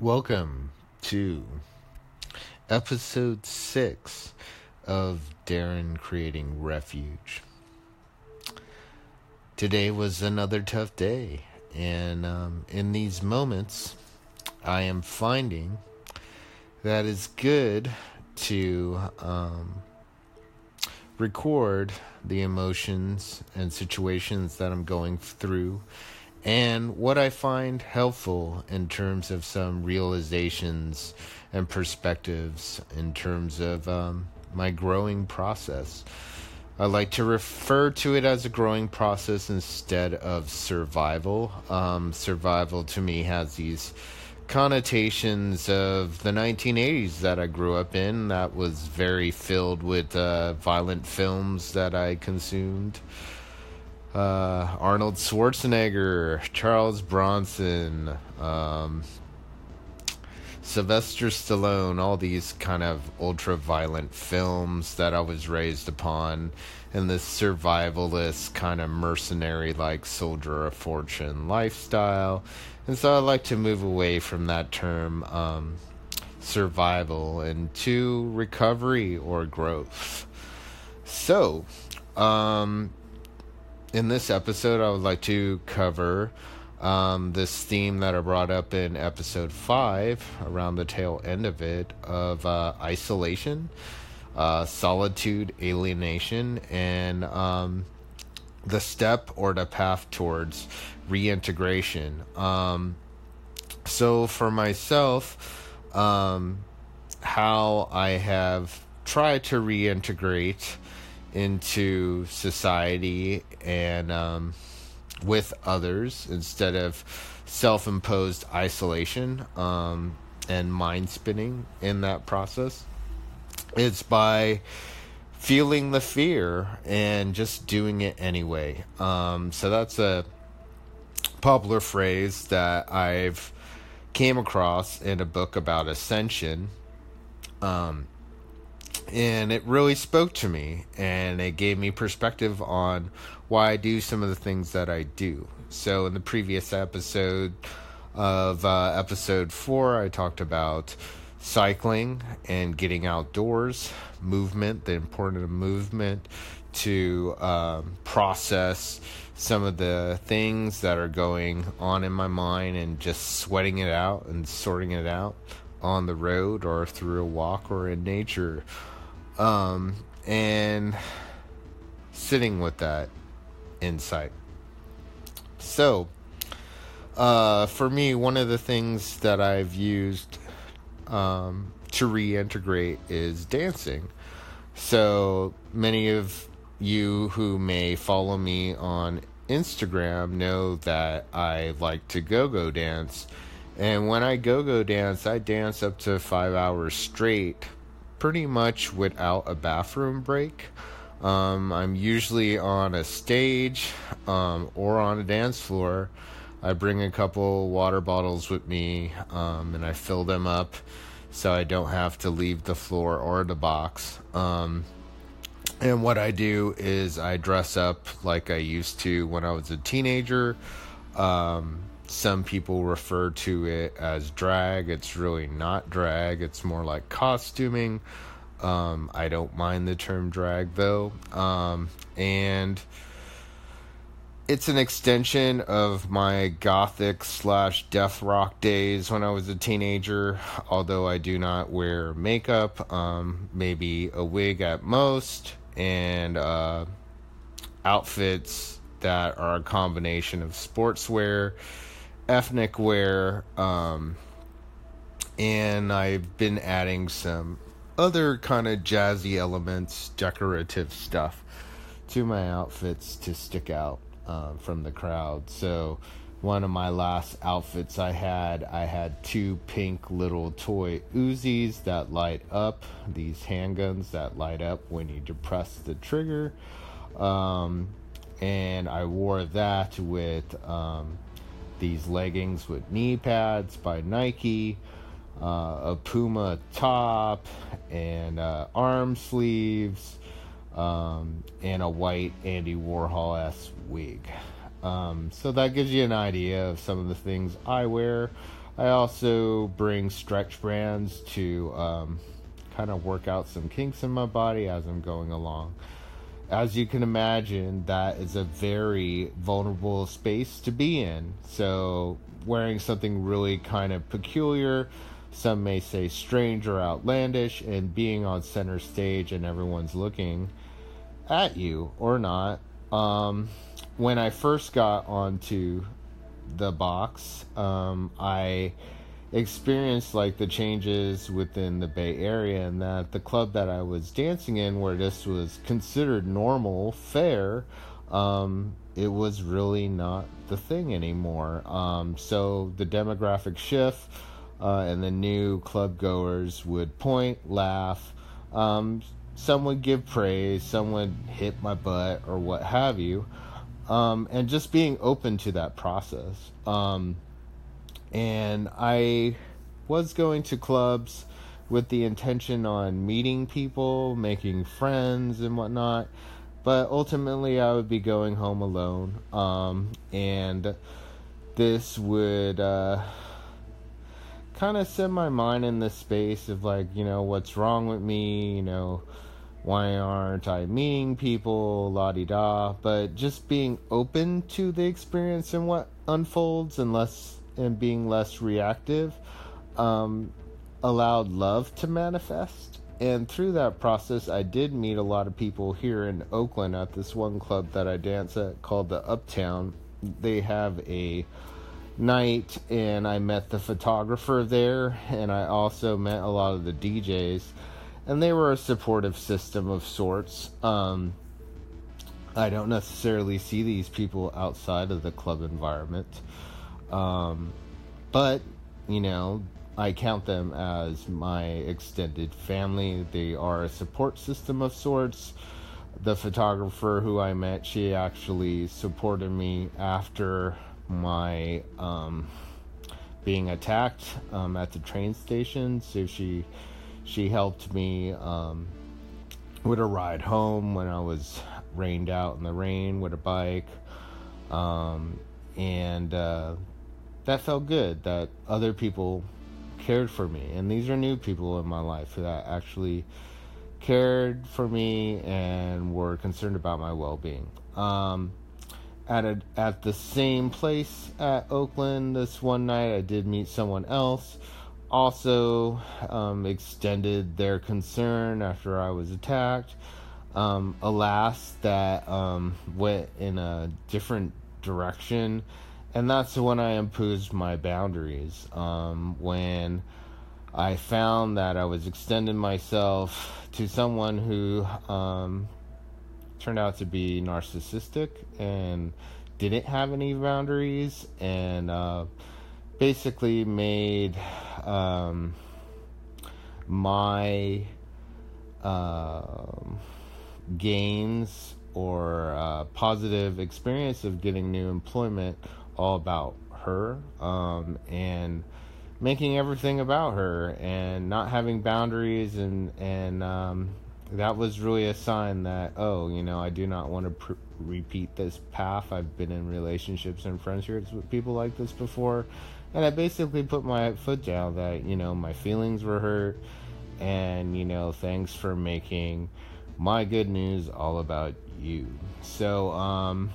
Welcome to episode six of Darren Creating Refuge. Today was another tough day, and um, in these moments, I am finding that it's good to um, record the emotions and situations that I'm going through and what I find helpful in terms of some realizations and perspectives in terms of um, my growing process. I like to refer to it as a growing process instead of survival. Um, survival to me has these connotations of the 1980s that I grew up in that was very filled with uh, violent films that I consumed uh, Arnold Schwarzenegger, Charles Bronson, um, Sylvester Stallone, all these kind of ultra violent films that I was raised upon, and this survivalist kind of mercenary like soldier of fortune lifestyle. And so I like to move away from that term um, survival and to recovery or growth. So, um, in this episode, I would like to cover um, this theme that I brought up in episode five, around the tail end of it, of uh, isolation, uh, solitude, alienation, and um, the step or the path towards reintegration. Um, so, for myself, um, how I have tried to reintegrate into society and um, with others instead of self imposed isolation um, and mind spinning in that process. It's by feeling the fear and just doing it anyway. Um, so that's a popular phrase that I've came across in a book about ascension. Um, and it really spoke to me and it gave me perspective on why I do some of the things that I do. So, in the previous episode of uh, episode four, I talked about cycling and getting outdoors, movement, the importance of movement to um, process some of the things that are going on in my mind and just sweating it out and sorting it out on the road or through a walk or in nature um, and sitting with that insight. So, uh, for me, one of the things that I've used um, to reintegrate is dancing. So, many of you who may follow me on Instagram know that I like to go go dance. And when I go go dance, I dance up to five hours straight pretty much without a bathroom break. Um, I'm usually on a stage um, or on a dance floor. I bring a couple water bottles with me um, and I fill them up so I don't have to leave the floor or the box. Um, and what I do is I dress up like I used to when I was a teenager. Um, some people refer to it as drag. It's really not drag, it's more like costuming. Um, I don't mind the term drag though. Um, and it's an extension of my gothic slash death rock days when I was a teenager, although I do not wear makeup, um, maybe a wig at most, and uh, outfits that are a combination of sportswear ethnic wear, um, and I've been adding some other kind of jazzy elements, decorative stuff to my outfits to stick out um, from the crowd. So, one of my last outfits I had, I had two pink little toy Uzis that light up, these handguns that light up when you depress the trigger. Um, and I wore that with um, these leggings with knee pads by Nike, uh, a Puma top, and uh, arm sleeves, um, and a white Andy Warhol s wig. Um, so that gives you an idea of some of the things I wear. I also bring stretch bands to um, kind of work out some kinks in my body as I'm going along. As you can imagine, that is a very vulnerable space to be in. So, wearing something really kind of peculiar, some may say strange or outlandish, and being on center stage and everyone's looking at you or not. Um, when I first got onto the box, um, I experienced like the changes within the Bay Area, and that the club that I was dancing in, where this was considered normal, fair, um, it was really not the thing anymore. Um, so the demographic shift, uh, and the new club goers would point, laugh. Um, some would give praise, some would hit my butt, or what have you. Um, and just being open to that process. And I was going to clubs with the intention on meeting people, making friends, and whatnot. But ultimately, I would be going home alone. Um, and this would uh, kind of set my mind in the space of like, you know, what's wrong with me, you know, why aren't I meeting people, la di da. But just being open to the experience and what unfolds and less and being less reactive um, allowed love to manifest. And through that process, I did meet a lot of people here in Oakland at this one club that I dance at called the Uptown. They have a night, and I met the photographer there, and I also met a lot of the DJs, and they were a supportive system of sorts. Um, I don't necessarily see these people outside of the club environment. Um, but, you know, I count them as my extended family. They are a support system of sorts. The photographer who I met, she actually supported me after my um, being attacked um, at the train station. So she she helped me um, with a ride home when I was rained out in the rain with a bike. Um, and uh, that felt good that other people cared for me. And these are new people in my life that actually cared for me and were concerned about my well-being. Um, at a, at the same place at Oakland this one night I did meet someone else. Also um, extended their concern after I was attacked. Um, alas that um, went in a different direction and that's when I imposed my boundaries. Um, when I found that I was extending myself to someone who um, turned out to be narcissistic and didn't have any boundaries, and uh, basically made um, my uh, gains or uh, positive experience of getting new employment all about her um, and making everything about her and not having boundaries and and um, that was really a sign that oh you know I do not want to pr- repeat this path. I've been in relationships and friendships with people like this before. And I basically put my foot down that you know my feelings were hurt and you know thanks for making my good news all about you. So um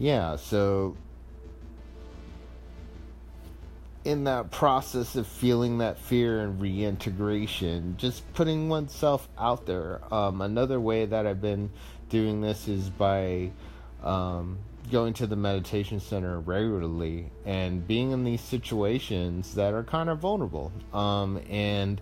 yeah, so in that process of feeling that fear and reintegration, just putting oneself out there. Um, another way that I've been doing this is by um, going to the meditation center regularly and being in these situations that are kind of vulnerable. Um, and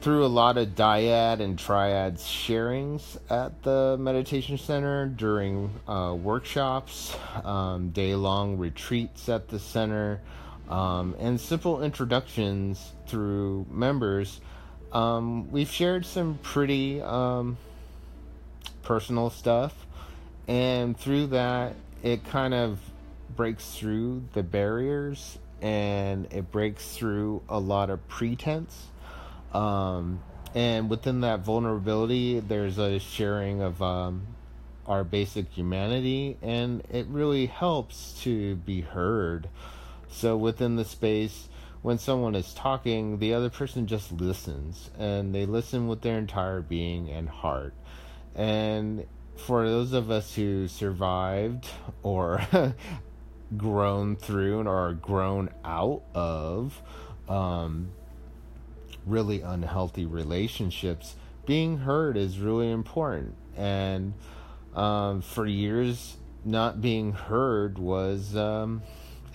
through a lot of dyad and triad sharings at the meditation center during uh, workshops, um, day long retreats at the center, um, and simple introductions through members. Um, we've shared some pretty um, personal stuff, and through that, it kind of breaks through the barriers and it breaks through a lot of pretense um, and within that vulnerability, there's a sharing of um, our basic humanity, and it really helps to be heard. So within the space, when someone is talking, the other person just listens and they listen with their entire being and heart. And for those of us who survived or grown through or grown out of um, really unhealthy relationships, being heard is really important. And um, for years, not being heard was um,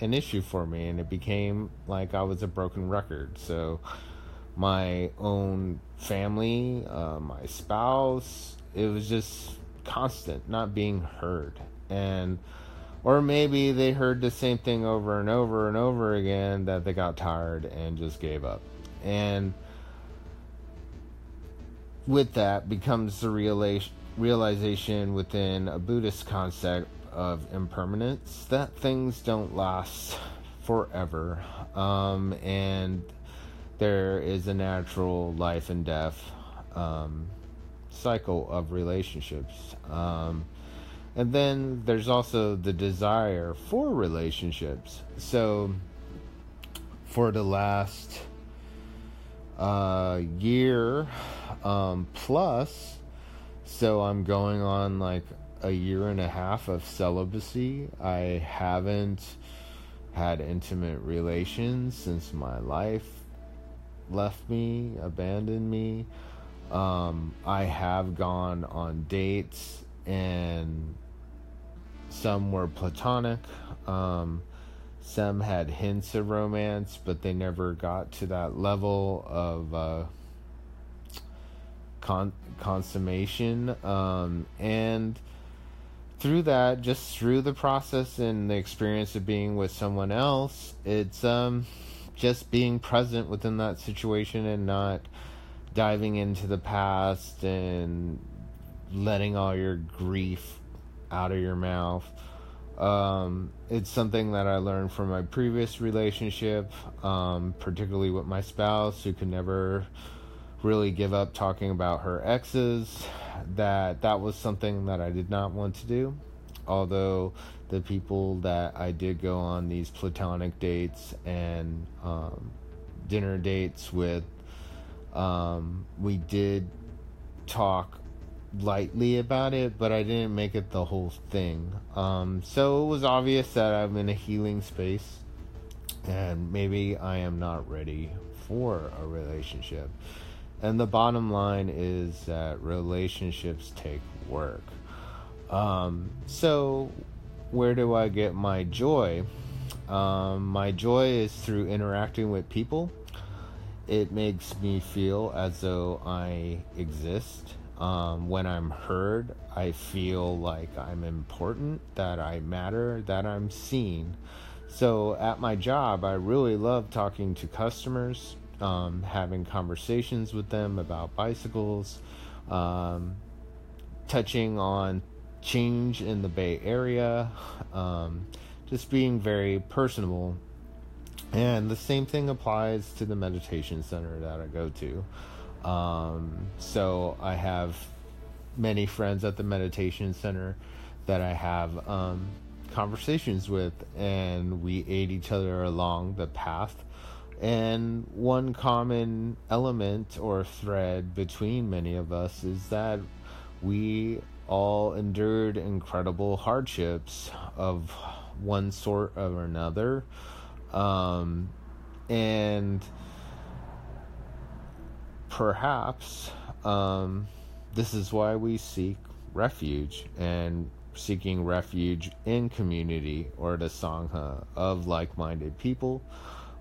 an issue for me, and it became like I was a broken record. So, my own family, uh, my spouse, it was just constant not being heard. And, or maybe they heard the same thing over and over and over again that they got tired and just gave up. And with that becomes the realization realization within a Buddhist concept of impermanence that things don't last forever um, and there is a natural life and death um, cycle of relationships. Um, and then there's also the desire for relationships. So, for the last uh, year um, plus, so I'm going on like a year and a half of celibacy. I haven't had intimate relations since my life left me, abandoned me. Um, I have gone on dates and some were platonic. Um, some had hints of romance, but they never got to that level of uh, con- consummation. Um, and through that, just through the process and the experience of being with someone else, it's um, just being present within that situation and not diving into the past and letting all your grief out of your mouth. Um, it's something that I learned from my previous relationship, um, particularly with my spouse, who could never really give up talking about her exes. That that was something that I did not want to do. Although the people that I did go on these platonic dates and um, dinner dates with um, we did talk lightly about it, but I didn't make it the whole thing. Um, so it was obvious that I'm in a healing space, and maybe I am not ready for a relationship. And the bottom line is that relationships take work. Um, so, where do I get my joy? Um, my joy is through interacting with people it makes me feel as though I exist. Um, when I'm heard, I feel like I'm important, that I matter, that I'm seen. So at my job, I really love talking to customers, um, having conversations with them about bicycles, um, touching on change in the Bay Area, um, just being very personable and the same thing applies to the meditation center that I go to. Um, so I have many friends at the meditation center that I have um, conversations with, and we aid each other along the path. And one common element or thread between many of us is that we all endured incredible hardships of one sort or another um, and perhaps um, this is why we seek refuge and seeking refuge in community or the Sangha of like minded people.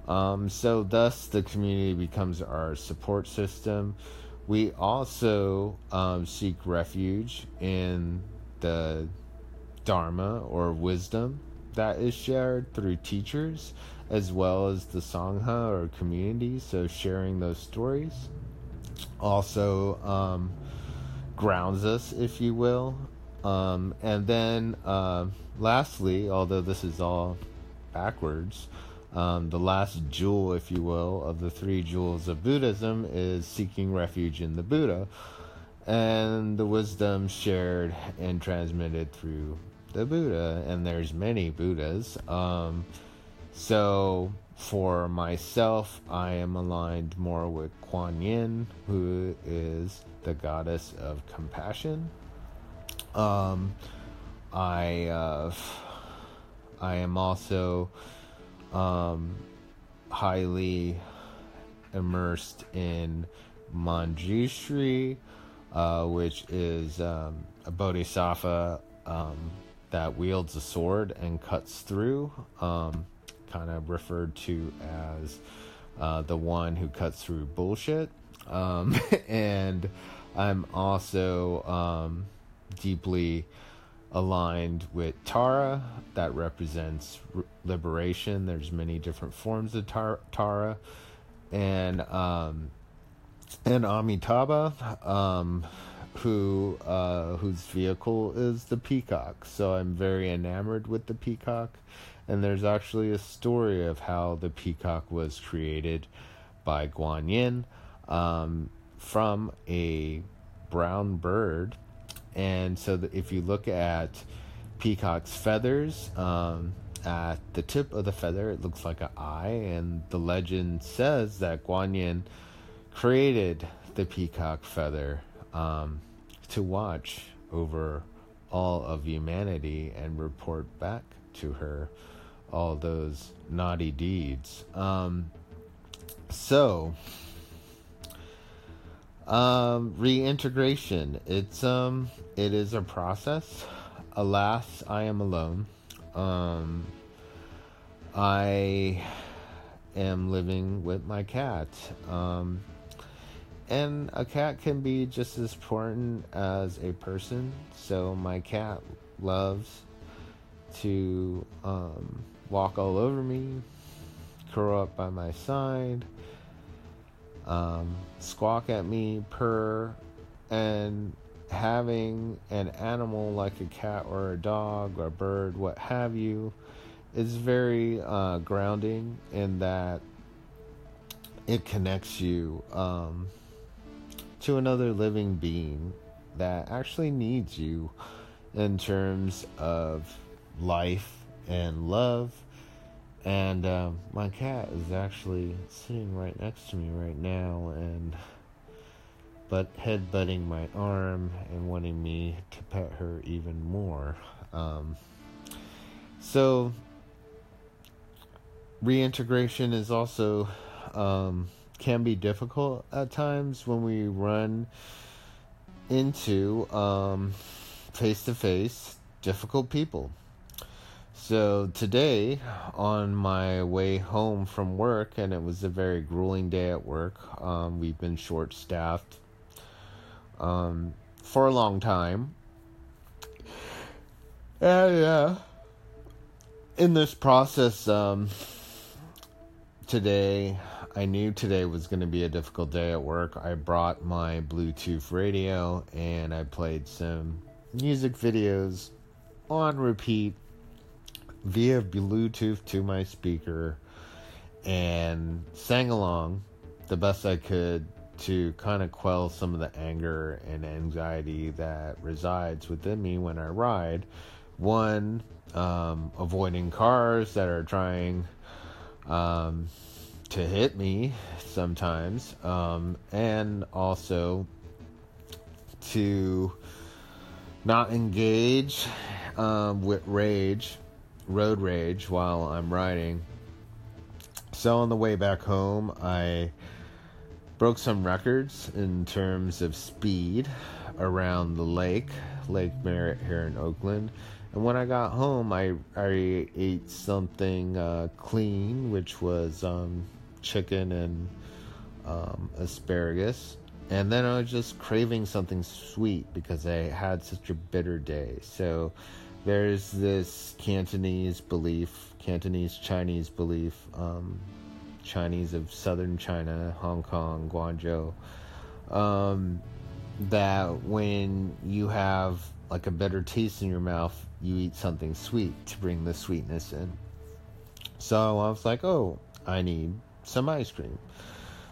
Um, so, thus, the community becomes our support system. We also um, seek refuge in the Dharma or wisdom that is shared through teachers as well as the Sangha or community. So sharing those stories also um, grounds us, if you will. Um, and then, uh, lastly, although this is all backwards, um, the last jewel, if you will, of the three jewels of Buddhism is seeking refuge in the Buddha and the wisdom shared and transmitted through the Buddha. And there's many Buddhas. Um, So for myself, I am aligned more with Kuan Yin, who is the goddess of compassion. Um, I uh, I am also um, highly immersed in Manjushri, uh, which is um, a bodhisattva um, that wields a sword and cuts through, um, kind of referred to as uh, the one who cuts through bullshit. Um, and I'm also um, deeply aligned with Tara that represents liberation. There's many different forms of tar- Tara, and um, and Amitabha, um, who uh, whose vehicle is the peacock. So I'm very enamored with the peacock, and there's actually a story of how the peacock was created by Guan Yin um, from a brown bird. And so if you look at peacock's feathers, um, at the tip of the feather, it looks like an eye, and the legend says that Guan Yin created the peacock feather um, to watch over all of humanity and report back to her all those naughty deeds. Um, so, um, reintegration. It's um, it is a process. Alas, I am alone. Um, I am living with my cat. Um, and a cat can be just as important as a person. So my cat loves to um, walk all over me, curl up by my side um, squawk at me, purr, and having an animal like a cat or a dog or a bird, what have you, is very uh, grounding in that it connects you um, to another living being that actually needs you in terms of life and love and um, my cat is actually sitting right next to me right now and but head-butting my arm and wanting me to pet her even more. Um, so reintegration is also um, can be difficult at times when we run into face to face difficult people. So today, on my way home from work, and it was a very grueling day at work, um, we've been short staffed um, for a long time. And uh, in this process, um, today, I knew today was going to be a difficult day at work. I brought my Bluetooth radio and I played some music videos on repeat via Bluetooth to my speaker and sang along the best I could to kind of quell some of the anger and anxiety that resides within me when I ride. One, um, avoiding cars that are trying um, to hit me sometimes, um, and also to not engage um, with rage road rage while I'm riding. So on the way back home, I broke some records in terms of speed around the lake, Lake Merritt here in Oakland. And when I got home, I I ate something uh, clean, which was um, chicken and um, asparagus. And then I was just craving something sweet because I had such a bitter day. So there's this Cantonese belief, Cantonese Chinese belief, um, Chinese of southern China, Hong Kong, Guangzhou, um, that when you have like a bitter taste in your mouth, you eat something sweet to bring the sweetness in. So I was like, oh, I need some ice cream.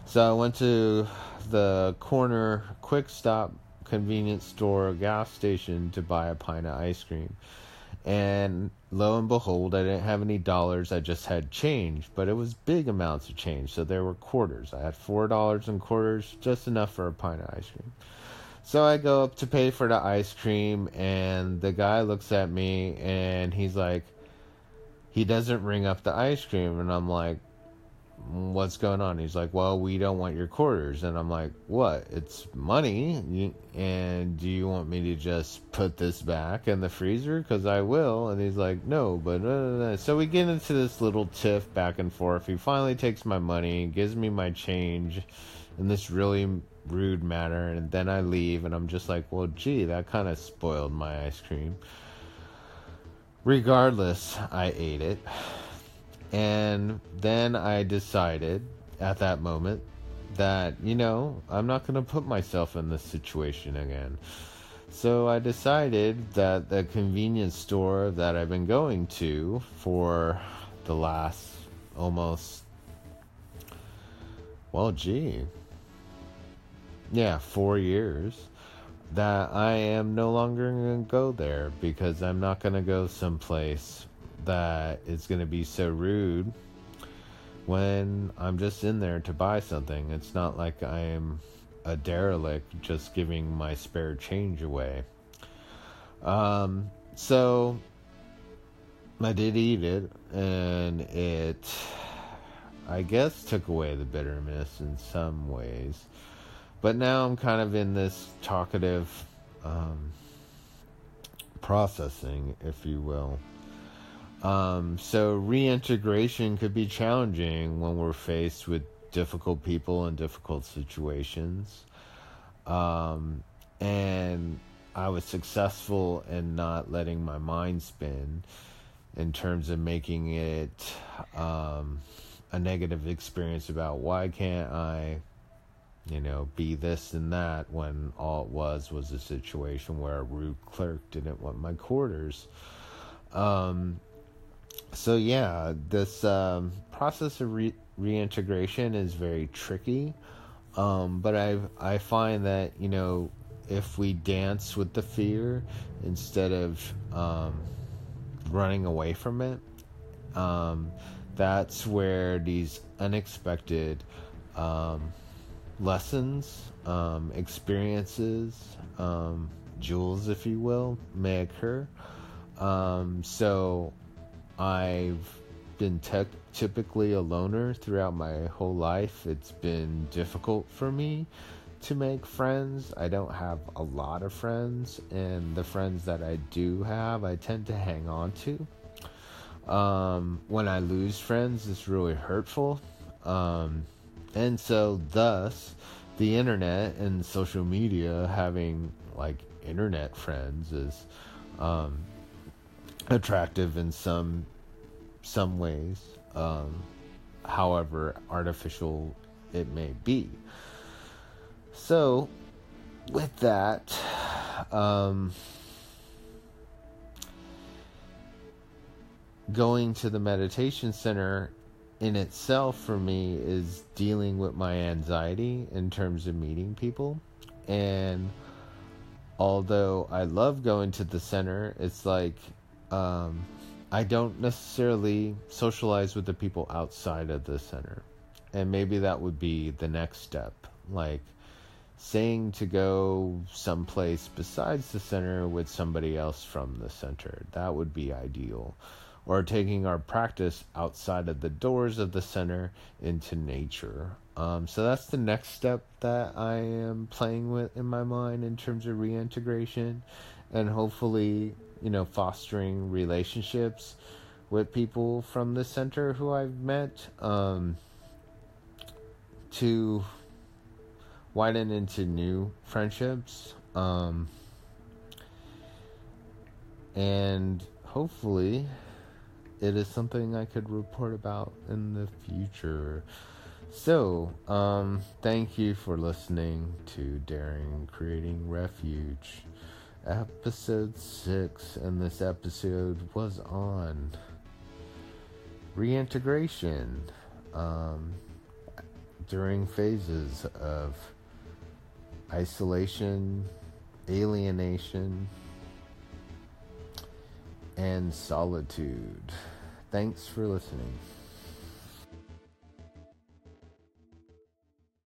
So I went to the corner quick stop convenience store gas station to buy a pint of ice cream And lo and behold, I didn't have any dollars. I just had change, but it was big amounts of change. So there were quarters. I had four dollars in quarters, just enough for a pint of ice cream. So I go up to pay for the ice cream, and the guy looks at me and he's like, he doesn't ring up the ice cream. And I'm like, what's going on? He's like, well, we don't want your quarters. And I'm like, what? It's money. And do you want me to just put this back in the freezer? Because I will. And he's like, no, but uh, so we get into this little tiff back and forth. He finally takes my money, gives me my change in this really rude manner. And then I leave. And I'm just like, well, gee, that kind of spoiled my ice cream. Regardless, I ate it. And then I decided at that moment that, you know, I'm not going to put myself in this situation again. So I decided that the convenience store that I've been going to for the last almost, well, gee, yeah, four years, that I am no longer going to go there because I'm not going to go someplace that it's going to be so rude when I'm just in there to buy something. It's not like I am a derelict just giving my spare change away. Um, so I did eat it, and it, I guess, took away the bitterness in some ways. But now I'm kind of in this talkative um, processing, if you will. Um, so reintegration could be challenging when we're faced with difficult people and difficult situations. Um, and I was successful in not letting my mind spin in terms of making it um, a negative experience about why can't I, you know, be this and that when all it was was a situation where a rude clerk didn't want my quarters. Um, so yeah, this um, process of re- reintegration is very tricky. Um, but I I find that you know if we dance with the fear instead of um, running away from it, um, that's where these unexpected um, lessons, um, experiences, jewels, if you will, may occur. so I've been te- typically a loner throughout my whole life. It's been difficult for me to make friends. I don't have a lot of friends, and the friends that I do have, I tend to hang on to. Um, when I lose friends, it's really hurtful. Um, and so, thus, the internet and social media having like internet friends is um, attractive in some some ways, um, however artificial it may be. So, with that, um, going to the meditation center in itself for me is dealing with my anxiety in terms of meeting people and although I love going to the center, it's like um, I don't necessarily socialize with the people outside of the center. And maybe that would be the next step. Like saying to go someplace besides the center with somebody else from the center. That would be ideal. Or taking our practice outside of the doors of the center into nature. Um, so that's the next step that I am playing with in my mind in terms of reintegration. And hopefully you know, fostering relationships with people from the center who I've met um, to widen into new friendships. Um, and hopefully, it is something I could report about in the future. So, um, thank you for listening to Darren Creating Refuge episode 6, and this episode was on reintegration um, during phases of isolation, alienation, and solitude. Thanks for listening.